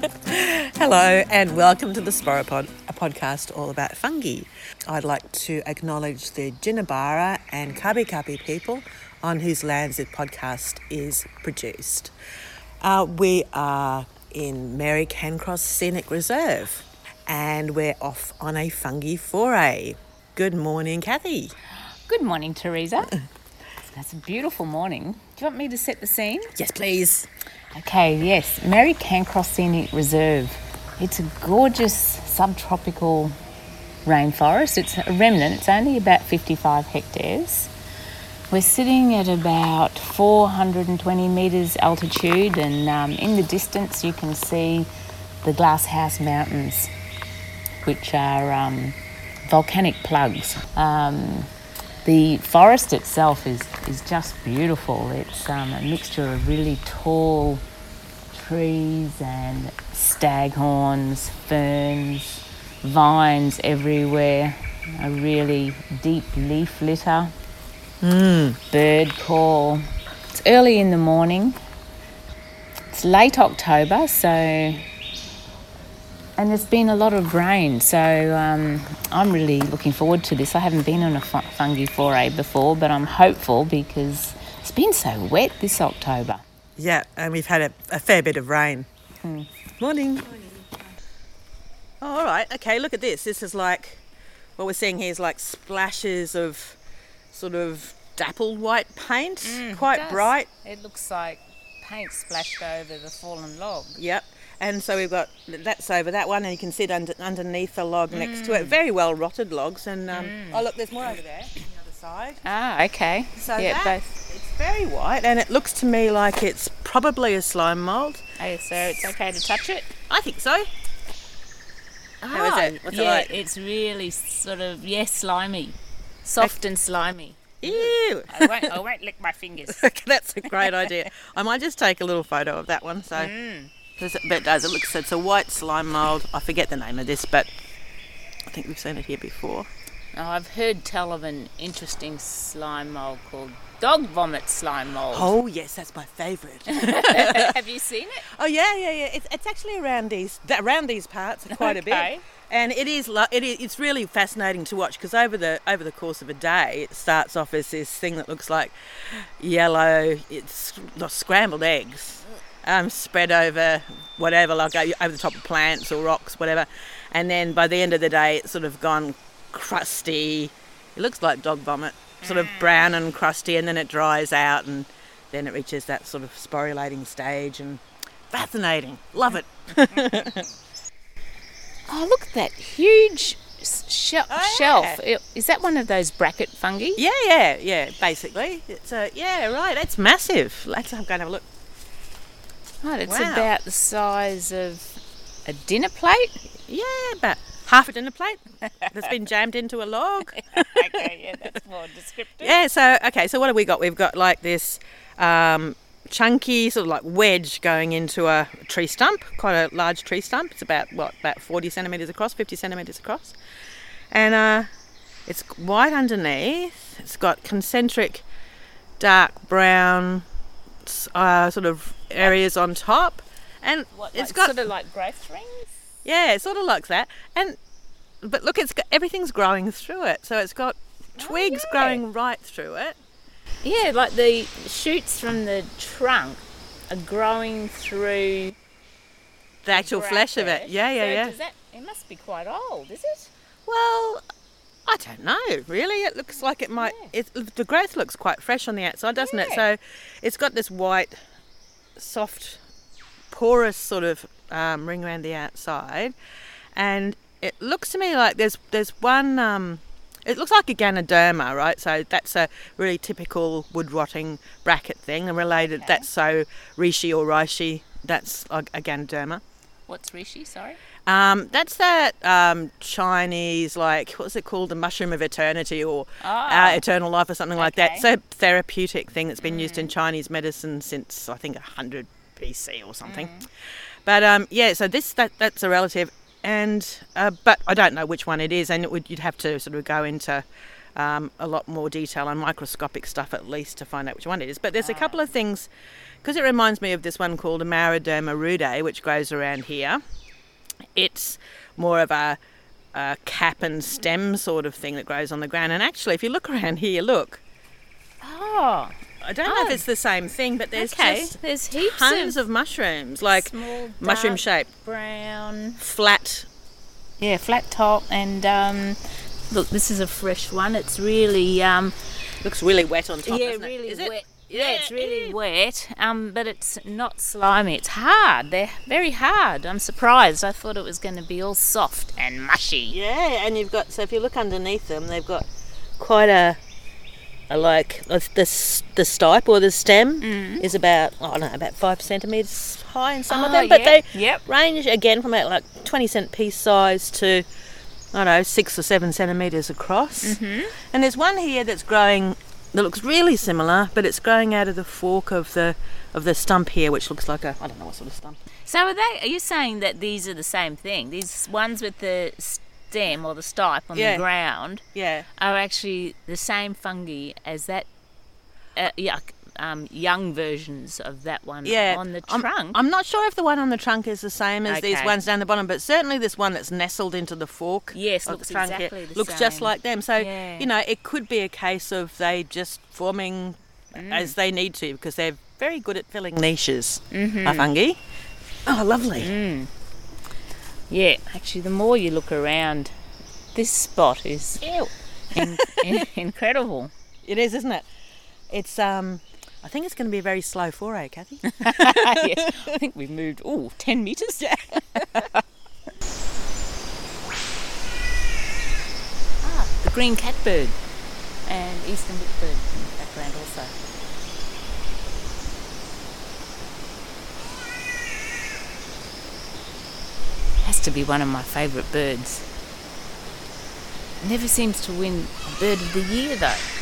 Hello, and welcome to the Sporopod, a podcast all about fungi. I'd like to acknowledge the Jinibara and Kabi Kabi people on whose lands this podcast is produced. Uh, we are in Mary Cairncross Scenic Reserve, and we're off on a fungi foray. Good morning, Kathy. Good morning, Theresa. That's a beautiful morning. Do you want me to set the scene? Yes, please. Okay, yes, Mary Cairncross Scenic Reserve. It's a gorgeous subtropical rainforest. It's a remnant, it's only about 55 hectares. We're sitting at about 420 metres altitude, and um, in the distance, you can see the Glasshouse Mountains, which are um, volcanic plugs. Um, the forest itself is, is just beautiful. It's um, a mixture of really tall trees and staghorns, ferns, vines everywhere, a really deep leaf litter, bird call. It's early in the morning. It's late October, so and there's been a lot of rain, so um, I'm really looking forward to this. I haven't been on a fu- fungi foray before, but I'm hopeful because it's been so wet this October. Yeah, and we've had a, a fair bit of rain. Morning. Oh, all right. Okay, look at this. This is like what we're seeing here is like splashes of sort of dappled white paint, quite bright. It looks like paint splashed over the fallen log. Yep. And so we've got that's over that one, and you can see it under, underneath the log next to it. Very well rotted logs. And um, oh, look, there's more over there on the other side. Ah, okay. So yeah, that, both. it's very white, and it looks to me like it's probably a slime mold. Hey, so it's okay to touch it. I think so. How is it? What's it yeah, like? it's really sort of yeah, slimy, soft and slimy. Ew. I won't, I won't lick my fingers. Okay, that's a great idea. I might just take a little photo of that one. So, Mm. But it does. It looks. It's a white slime mold. I forget the name of this, but I think we've seen it here before. Oh, I've heard tell of an interesting slime mold called dog vomit slime mold. Oh yes, that's my favourite. Have you seen it? oh yeah, yeah, yeah. It's, it's actually around these around these parts quite a Okay. bit. And it is, lo- it is, it's really fascinating to watch because over the over the course of a day, it starts off as this thing that looks like yellow, it's scrambled eggs, um, spread over whatever, like over the top of plants or rocks, whatever. And then by the end of the day, it's sort of gone crusty. It looks like dog vomit, sort of brown and crusty, and then it dries out, and then it reaches that sort of sporulating stage. And fascinating, love it. Oh, look at that huge shel- Oh, yeah. shelf. Is that one of those bracket fungi? Yeah, yeah, yeah. Basically, it's a yeah, right. It's massive. Let's go and have a look. Oh, it's Wow. about the size of a dinner plate. Yeah, about half a dinner plate that's been jammed into a log. okay, yeah, that's more descriptive. Yeah. So okay. So what have we got? We've got like this um, chunky sort of like wedge going into a tree stump, quite a large tree stump. It's about what about forty centimeters across, fifty centimeters across, and uh, it's white underneath. It's got concentric dark brown uh, sort of areas on top, and What, it's like, got sort of like growth rings. yeah, it sort of like that. And but look, it's got, everything's growing through it. So it's got twigs yeah. growing right through it. Yeah, like the shoots from the trunk are growing through The actual flesh of it. Yeah, yeah, So yeah. That? It must be quite old, is it? Well, I don't know. Really, it looks like it might. Yeah. It, the growth looks quite fresh on the outside, doesn't it? So it's got this white, soft, porous sort of um, ring around the outside, and it looks to me like there's there's one. Um, it looks like a Ganoderma, right? So that's a really typical wood rotting bracket thing. And related, Okay. that's so reishi or reishi. That's a, a Ganoderma. What's reishi? Sorry. Um, that's that um, Chinese, like, what's it called? The mushroom of eternity or Ah. uh, eternal life or something like that. Okay. It's a therapeutic thing that's been used in Chinese medicine since, I think, 100 BC or something. But um, yeah, so this that that's a relative. And uh, but I don't know which one it is, and it would you'd have to sort of go into um, a lot more detail on microscopic stuff at least to find out which one it is. But there's a couple of things because it reminds me of this one called Amauroderma rude, which grows around here. It's more of a, a cap and stem sort of thing that grows on the ground. And actually, if you look around here, look, Oh, I don't know Oh. if it's the same thing, but there's okay. just There's heaps tons of of mushrooms, like small mushroom dark shaped, brown. flat. Yeah, flat top and um, look, this is a fresh one. It's really um, Looks really wet on top. yeah, it? really Is it? wet. Yeah, it's really yeah. wet, um, but it's not slimy. It's hard. They're very hard. I'm surprised. I thought it was going to be all soft and mushy. Yeah, and you've got so if you look underneath them, they've got quite a, a like uh, the the stipe or the stem is about I don't know about five centimeters high in some of Oh, them, but yep, they yep. range again from about like twenty cent piece size to I don't know six or seven centimeters across. Mm-hmm. And there's one here that's growing that looks really similar, but it's growing out of the fork of the of the stump here, which looks like a I don't know what sort of stump. So are they? Are you saying that these are the same thing? These ones with the stem or the stipe on Yeah. the ground Yeah. are actually the same fungi as that. Uh, yeah, um, young versions of that one yeah, on the I'm- trunk. I'm, not sure if the one on the trunk is the same as these ones down the bottom, but certainly this one that's nestled into the fork. Yes, looks the trunk exactly the looks just like them. So Yeah. you know, it could be a case of they just forming Mm. as they need to because they're very good at filling niches. Mm-hmm. Are fungi? Oh, lovely. Mm. yeah, actually, the more you look around, this spot is in, in- incredible. It is, isn't it? It's um. I think it's going to be a very slow foray, Kathy. yes, I think we've moved. Oh, 10 metres. ah, the green catbird and eastern whipbird in the background also. Has to be one of my favourite birds. Never seems to win bird of the year though.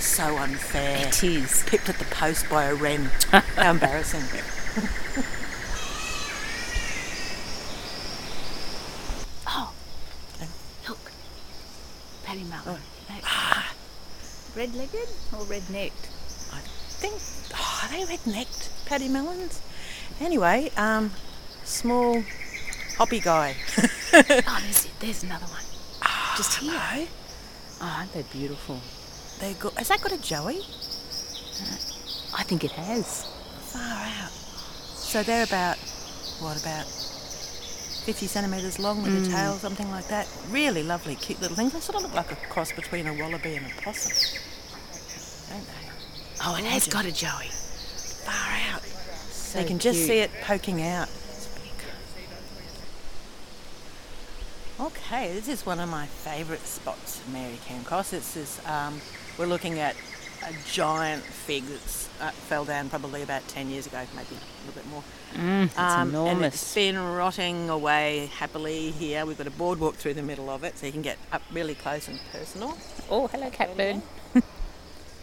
I know it's so unfair. It is. Pipped at the post by a wren. How embarrassing. Oh, look, pademelon. Red legged or red necked? I think. Oh, are they red necked pademelons? Anyway, um, small hoppy guy. Oh, there's, there's another one. Just here. Hello. Oh, aren't they beautiful? They got. Has that got a joey? I think it has. Far out. So they're about what about 50 centimetres long with a tail, something like that. Really lovely, cute little things. They sort of look like a cross between a wallaby and a possum, don't they? Oh, it has got a joey. Far out. So you can just see it poking out. Okay, this is one of my favourite spots in Mary Cairncross. It's this, um, we're looking at a giant fig that's uh, fell down probably about 10 years ago, maybe a little bit more. Mm, it's Um, And it's been rotting away happily here. We've got a boardwalk through the middle of it so you can get up really close and personal. Oh, hello, catbird.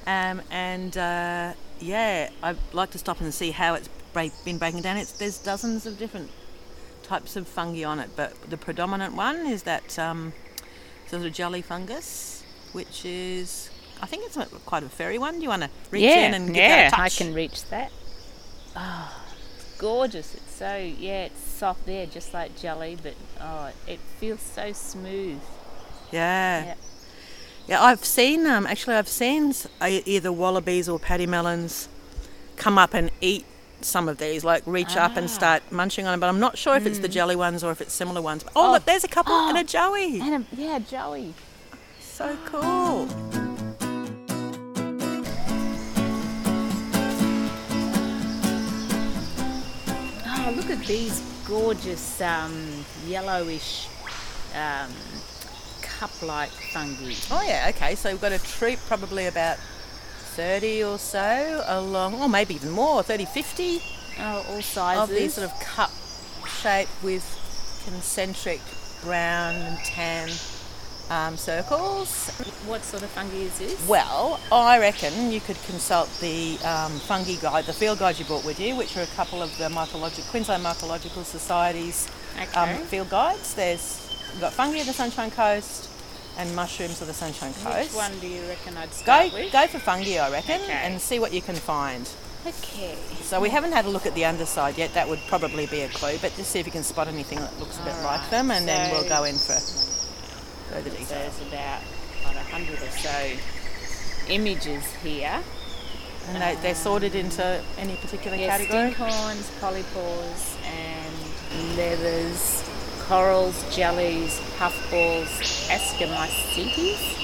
Um, and uh, yeah, I'd like to stop and see how it's break, been breaking down. It's, there's dozens of different types of fungi on it, but the predominant one is that um, sort of jelly fungus, which is, I think it's quite a fairy one. Do you want to reach yeah, in and give yeah, that I can reach that. Oh, it's gorgeous. It's so yeah, it's soft there, just like jelly, but oh, it feels so smooth. Yeah. Yeah. Yeah, I've seen um actually I've seen e- either wallabies or pademelons come up and eat some of these, like reach up and Ah. start munching on them. But I'm not sure if it's the jelly ones or if it's similar ones. Oh, Oh. look, there's a couple and a Oh. joey. And a, yeah, joey. So cool. Look at these gorgeous um, yellowish um, cup-like fungi. Oh yeah, okay. So we've got a troop probably about 30 or so along, or maybe even more, 30, 50 Oh, all sizes. of these sort of cup shape with concentric brown and tan um, circles. What sort of fungi is this? Well, I reckon you could consult the um, fungi guide, the field guide you brought with you, which are a couple of the Queensland Mycological Society's um, field guides. There's we've got fungi of the Sunshine Coast, and mushrooms of the Sunshine Coast. Which one do you reckon I'd Go, start with? go for fungi, I reckon, Okay. and see what you can find. Okay. So we haven't had a look at the underside yet. That would probably be a clue, but just see if you can spot anything that looks a bit like them, and then we'll go in for further So there's about a hundred or so images here. And they, they're sorted into any particular Yes, category. stinkhorns, polypores, and leathers, corals, jellies, puffballs, ascomycetes,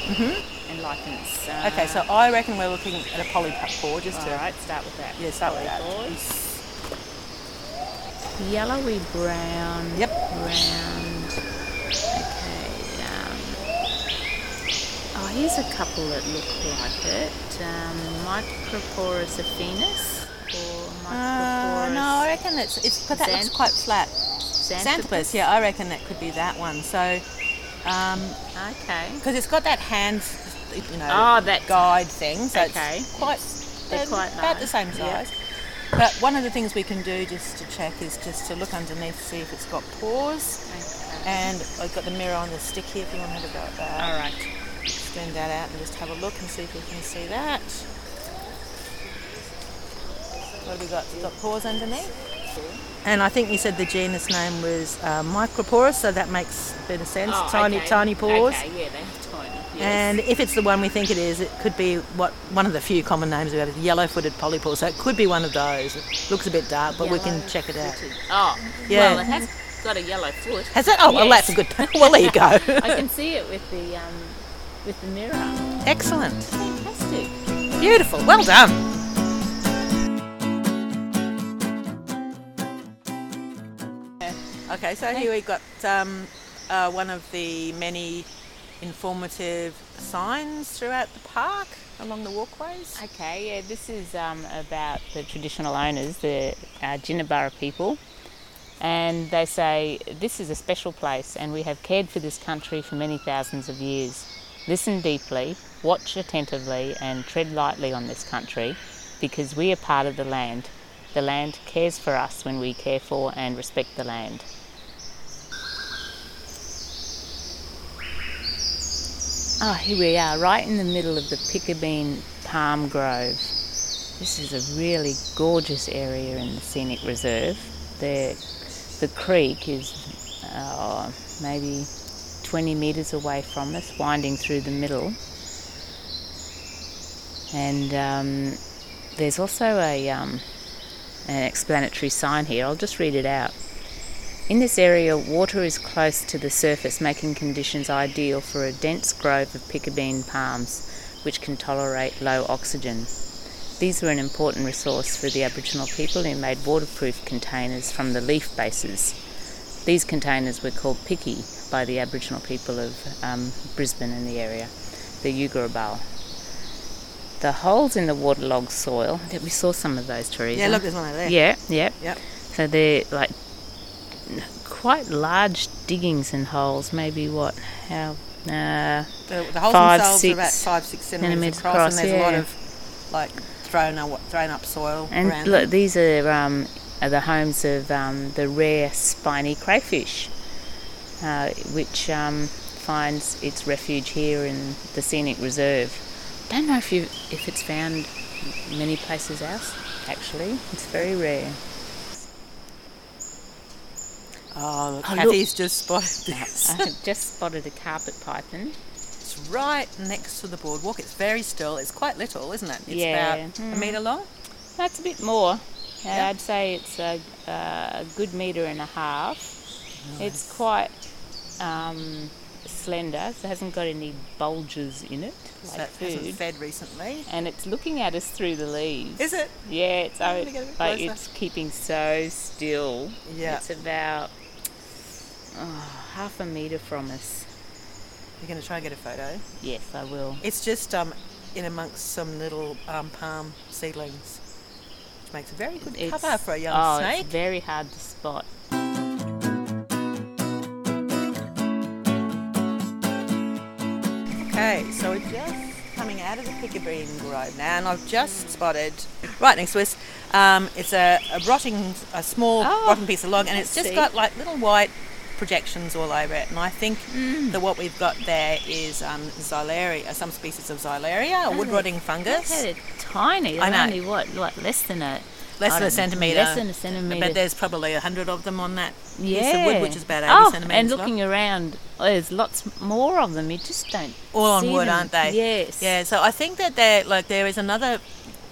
and lichens. Uh, Okay, so I reckon we're looking at a polypore just all to right, start with that. yeah start with that. Yellowy brown. Yep. Round. Okay. Um, here's a couple that look like it. Um, Microporus affinis or Uh, no, I reckon it's it's that looks quite flat. xanthopus. Xanthopus, yeah, I reckon that could be that one. So, um, Okay. because it's got that hand, you know, Oh, that- guide thing, so Okay. it's quite They're they're quite about the large, same size. But one of the things we can do just to check is just to look underneath, to see if it's got pores. Okay. And I've got the mirror on the stick here if you want to have a go at that. All right. Extend that out and just have a look and see if we can see that. What have we got? We've got pores underneath. And I think you said the genus name was uh, Microporus, so that makes a bit of sense. Oh, tiny, okay. tiny pores. Okay, yeah, they're tiny. Yes. And if it's the one we think it is, it could be what one of the few common names we have is yellow-footed polypore. So it could be one of those. It looks a bit dark, but we can check it out. Yellow-footed. Oh, Yeah. well, it has got a yellow foot. Has it? Oh, well, that's a good. Well, there you go. I can see it with the um, with the mirror. Excellent. Fantastic. Beautiful. Well done. Okay, so here we've got um, uh, one of the many informative signs throughout the park along the walkways. Okay, yeah, this is um, about the traditional owners, the uh, Jinibara people. And they say, This is a special place, and we have cared for this country for many thousands of years. Listen deeply, watch attentively, and tread lightly on this country because we are part of the land. The land cares for us when we care for and respect the land. Ah, here we are, right in the middle of the Picabeen Palm Grove. This is a really gorgeous area in the scenic reserve. The, the creek is uh, maybe 20 metres away from us, winding through the middle. And um, there's also a, um, an explanatory sign here. I'll just read it out. In this area, water is close to the surface, making conditions ideal for a dense grove of picabeen palms, which can tolerate low oxygen. These were an important resource for the Aboriginal people who made waterproof containers from the leaf bases. These containers were called picky by the Aboriginal people of um, Brisbane and the area, the Yugarabul. The holes in the waterlogged soil, we saw some of those, Theresa. Yeah, look, there's one over there. Yeah, yeah. Yep. So they're like quite large diggings and holes. Maybe what? How? Uh, The, the holes Five, themselves are about six five, six centimetres centimetres across, across, and there's a lot of like thrown up, thrown up soil and around. look, these are, um, are the homes of um, the rare spiny crayfish, uh, which um, finds its refuge here in the scenic reserve. Don't know if you if it's found many places else. Actually, it's very rare. Oh, look, Oh, Kathy's just spotted this. I have just spotted a carpet python. It's right next to the boardwalk. It's very still. It's quite little, isn't it? It's Yeah. about a Mm. metre long. That's a bit more. Uh, Yeah. I'd say it's a, a good metre and a half. It's quite um, slender, so it hasn't got any bulges in it, So like it hasn't fed recently. And it's looking at us through the leaves. Is it? Yeah, it's I'm get a bit like it's keeping so still. Yeah. It's about oh, half a metre from us. You're going to try and get a photo. Yes, I will. It's just um, in amongst some little um, palm seedlings, which makes a very good It's, cover for a young oh, snake. it's very hard to spot. Okay, so we're just coming out of the Picabeen Grove now, and I've just spotted right next to us. Um, it's a, a rotting, a small Oh, rotting piece of log, and it's just see. got like little white projections all over it, and I think Mm. that what we've got there is um, xylaria, some species of xylaria, a wood rotting fungus. They're tiny. I know. only what, what less than a Less than a centimetre. Less than a centimetre. But there's probably a hundred of them on that yeah. piece of wood, which is about 80 oh, centimetres and long. looking around, oh, there's lots more of them. You just don't. all on wood, them. aren't they? Yes. Yeah. So I think that there, like, there is another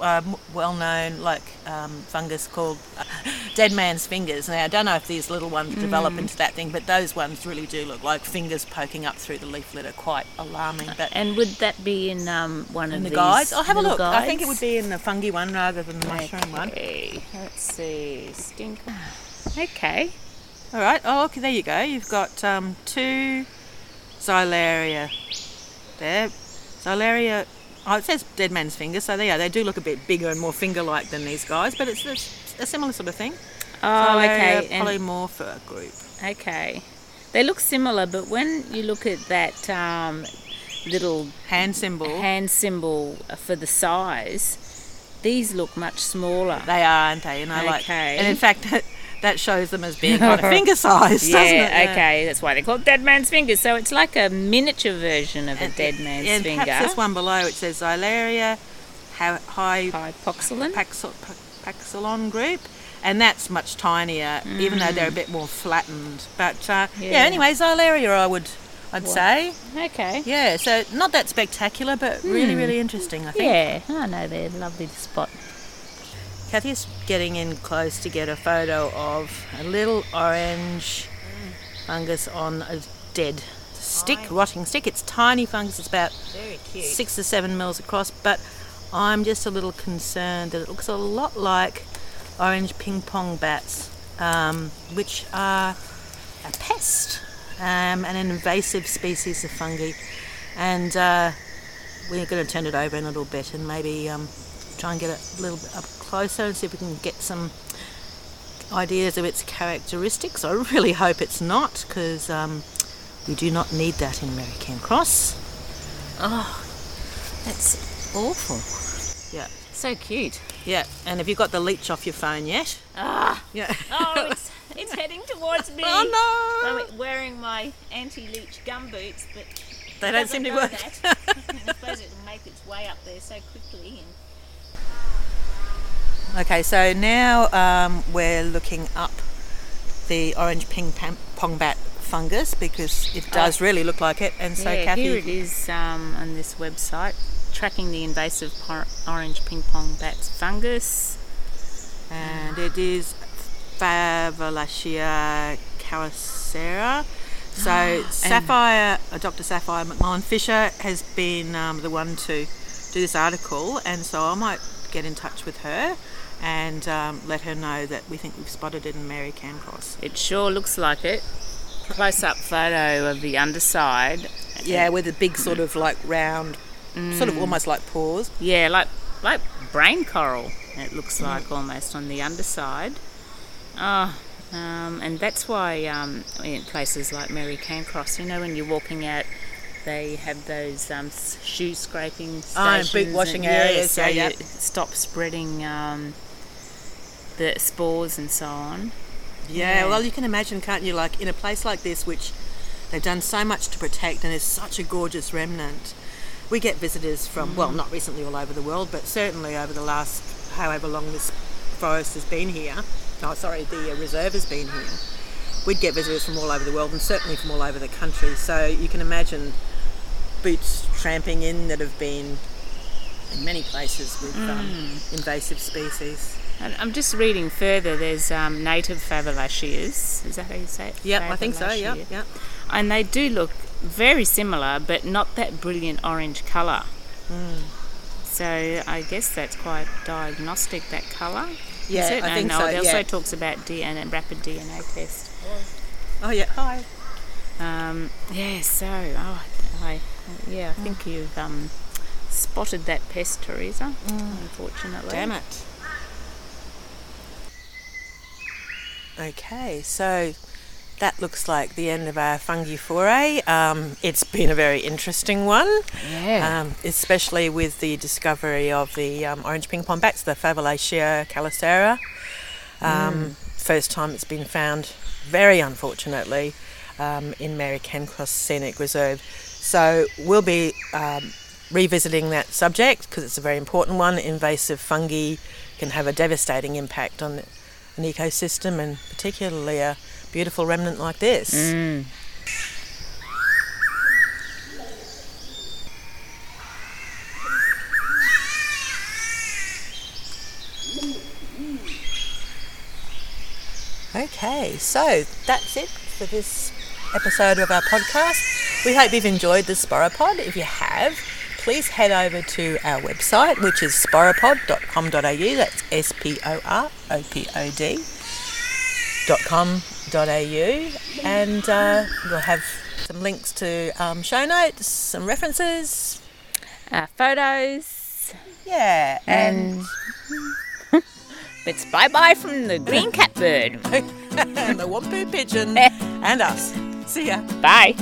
uh, well-known like um, fungus called uh, dead man's fingers. Now I don't know if these little ones Mm. develop into that thing, but those ones really do look like fingers poking up through the leaf litter. Quite alarming. But And would that be in um, one in of the guides, I'll have a look. I think it would be in the fungi one rather than the mushroom one. Let's see. Stink. Okay. All right. Oh, okay. There you go. You've got um, two xylaria there. Xylaria. Oh, it says dead man's fingers, so they are. They do look a bit bigger and more finger-like than these guys, but it's, it's a similar sort of thing. Oh, Xylaria okay. And, polymorpha group. okay. They look similar, but when you look at that um, little Hand symbol. hand symbol for the size, these look much smaller. They are, aren't they? Know, like, Okay. and in fact, that, shows them as being kind of finger sized, doesn't it? yeah, okay, that's why they call it dead man's fingers. So it's like a miniature version of a dead man's yeah, and finger. Perhaps this one below it says Xylaria hy- hy- Hypoxylon. Paxil- Pa- Paxilon group, and that's much tinier, even though they're a bit more flattened. But uh, yeah. Yeah. anyway, Xylaria, I would, I'd What? say, Okay. yeah. So not that spectacular, but really, really interesting. I think. Yeah, I know they're lovely to spot. Kathy's getting in close to get a photo of a little orange fungus on a dead stick, rotting stick. It's tiny fungus. It's about Very cute. six to seven mils across, but I'm just a little concerned that it looks a lot like orange ping pong bats, um, which are a pest, um, an invasive species of fungi. And uh, we're going to turn it over in a little bit and maybe um, try and get a little bit up closer and see if we can get some ideas of its characteristics. I really hope it's not because um, we do not need that in Mary Cross. Oh, that's awful. Yeah. So cute. Yeah, and have you got the leech off your phone yet? Ah, Yeah. oh, it's, it's heading towards me. oh no! I'm wearing my anti-leech gum boots, but They don't seem to work. that. I suppose it'll make its way up there so quickly. And Okay, so now um, we're looking up the orange ping pong bat fungus because it does really look like it. And so, yeah, Kathy, here it is um, on this website, tracking the invasive por- orange ping pong bats fungus. and it is Favolaschia calocera. So Sapphire, uh, Dr. Sapphire McMullan-Fisher has been um, the one to do this article, and so I might get in touch with her and um, let her know that we think we've spotted it in Mary Cairncross. It sure looks like it. Close up photo of the underside. Yeah, with a big sort of like round, sort of almost like paws. Yeah, like like brain coral. It looks like almost on the underside. Oh, um, and that's why um, in places like Mary Cairncross, you know, when you're walking out, they have those um, shoe scraping Oh, and boot washing and- areas, so yeah, you yep. stop spreading um, the spores and so on. Yeah, Yeah. well, you can imagine, can't you? Like in a place like this, which they've done so much to protect, and is such a gorgeous remnant. We get visitors from, well, not recently all over the world, but certainly over the last however long this forest has been here. Oh, sorry, the uh, reserve has been here. We'd get visitors from all over the world, and certainly from all over the country. So you can imagine boots tramping in that have been in many places with um, invasive species. And I'm just reading further. There's um, native favolaschias. Is that how you say it? Yep, I think so. Favolaschia. yep. and they do look very similar, but not that brilliant orange colour. Hmm. So I guess that's quite diagnostic. That colour. Yeah, Is it? I And think oh, so, It also yeah. talks about DNA, rapid DNA test. Oh yeah. Hi. Um, yeah. So oh, I, yeah, I think you've um, spotted that pest, Theresa. Unfortunately. Mm. Damn it. Okay, so that looks like the end of our fungi foray. Um, it's been a very interesting one, Yeah. um, especially with the discovery of the um, orange ping pong bats, the Favolaschia calocera. Um, First time it's been found, very unfortunately. um, in Mary Cairncross Scenic Reserve. So we'll be um, revisiting that subject because it's a very important one. Invasive fungi can have a devastating impact on an ecosystem and particularly a beautiful remnant like this. Mm. Okay, so that's it for this episode of our podcast. We hope you've enjoyed the Sporopod. If you have, please head over to our website, which is sporopod.com.au. That's S P O R O P O D .com.au, and uh, we'll have some links to um, show notes, some references. Uh, photos. Yeah, And it's bye bye from the green catbird. and the Wompoo pigeon and us. See ya. Bye.